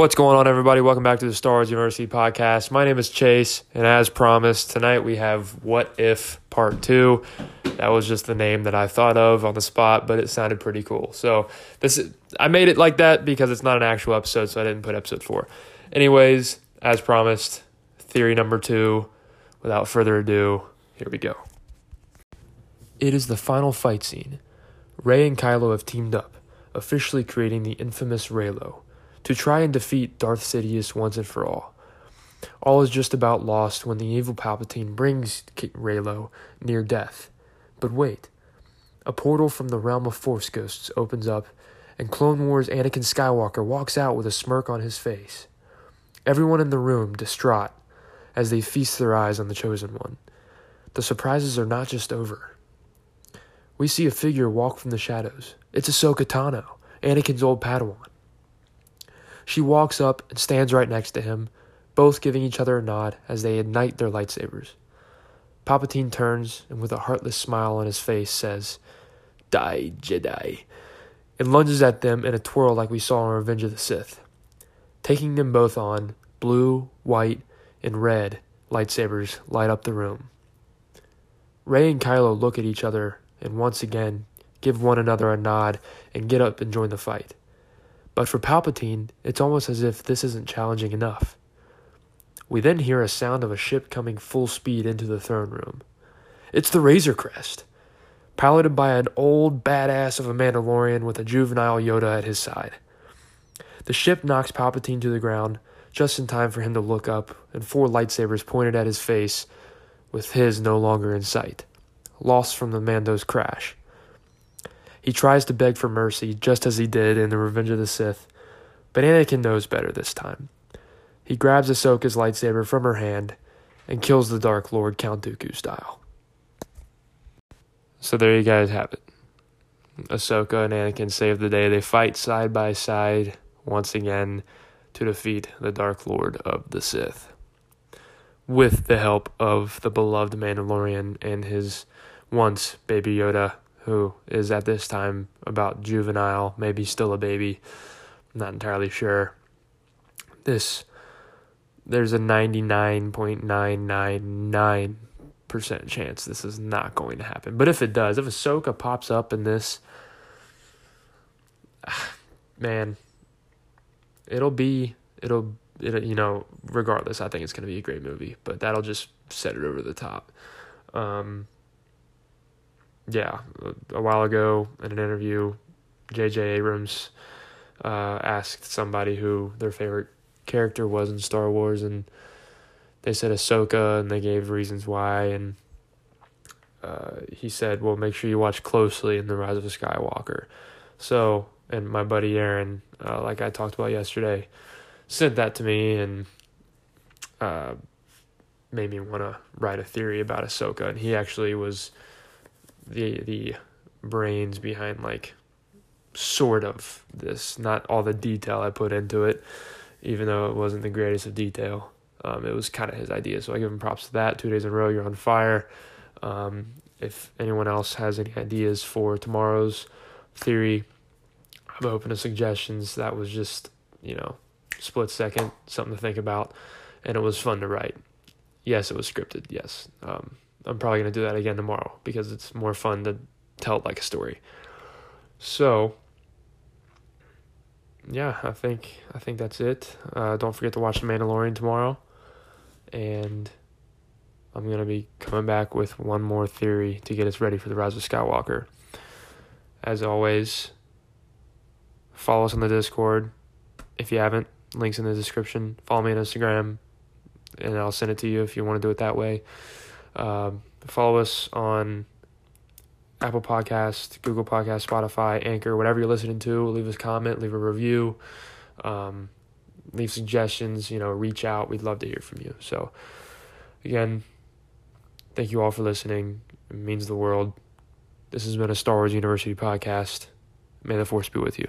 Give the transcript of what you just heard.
What's going on, everybody? Welcome back to the Star Wars University podcast. My name is Chase, and as promised, tonight we have What If Part 2. That was just the name that I thought of on the spot, but it sounded pretty cool. So, this is, I made it like that because it's not an actual episode, so I didn't put episode 4. Anyways, as promised, theory number 2. Without further ado, here we go. It is the final fight scene. Rey and Kylo have teamed up, officially creating the infamous Reylo to try and defeat Darth Sidious once and for all. All is just about lost when the evil Palpatine brings Reylo near death. But wait, a portal from the realm of Force Ghosts opens up, and Clone Wars Anakin Skywalker walks out with a smirk on his face. Everyone in the room distraught as they feast their eyes on the Chosen One. The surprises are not just over. We see a figure walk from the shadows. It's Ahsoka Tano, Anakin's old Padawan. She walks up and stands right next to him, both giving each other a nod as they ignite their lightsabers. Palpatine turns and, with a heartless smile on his face, says, Die, Jedi, and lunges at them in a twirl like we saw in Revenge of the Sith. Taking them both on, blue, white, and red lightsabers light up the room. Rey and Kylo look at each other and once again give one another a nod and get up and join the fight. But for Palpatine, it's almost as if this isn't challenging enough. We then hear a sound of a ship coming full speed into the throne room. It's the Razor Crest, piloted by an old badass of a Mandalorian with a juvenile Yoda at his side. The ship knocks Palpatine to the ground just in time for him to look up, and four lightsabers pointed at his face, with his no longer in sight, lost from the Mando's crash. He tries to beg for mercy, just as he did in The Revenge of the Sith, but Anakin knows better this time. He grabs Ahsoka's lightsaber from her hand and kills the Dark Lord Count Dooku style. So there you guys have it. Ahsoka and Anakin save the day. They fight side by side once again to defeat the Dark Lord of the Sith. With the help of the beloved Mandalorian and his once baby Yoda, who is at this time about juvenile, maybe still a baby. I'm not entirely sure. This there's a 99.999% chance this is not going to happen. But if it does, if Ahsoka pops up in this, man, it'll be it'll it you know regardless. I think it's going to be a great movie, but that'll just set it over the top. Um, yeah, a while ago in an interview, J.J. Abrams uh, asked somebody who their favorite character was in Star Wars, and they said Ahsoka, and they gave reasons why, and uh, he said, "Well, make sure you watch closely in the Rise of Skywalker." So, and my buddy Aaron, uh, like I talked about yesterday, sent that to me and uh, made me want to write a theory about Ahsoka, and he actually was the the brains behind like sort of this, not all the detail I put into it, even though it wasn't the greatest of detail. Um, it was kind of his idea, so I give him props to that. Two days in a row, you're on fire. Um, if anyone else has any ideas for tomorrow's theory, I'm open to suggestions. That was just, you know, split second, something to think about, and it was fun to write. Yes, it was scripted. Yes. Um, I'm probably going to do that again tomorrow because it's more fun to tell it like a story. So, yeah, I think I think that's it. Uh, don't forget to watch The Mandalorian tomorrow, and I'm gonna be coming back with one more theory to get us ready for the Rise of Skywalker. As always, follow us on the Discord. If you haven't, links in the description. Follow me on Instagram, and I'll send it to you if you want to do it that way. Um, follow us on Apple Podcast, Google Podcast, Spotify, Anchor, whatever you're listening to. Leave us a comment, leave a review, um, leave suggestions. You know, reach out. We'd love to hear from you. So, again, thank you all for listening. It means the world. This has been a Star Wars University podcast. May the force be with you.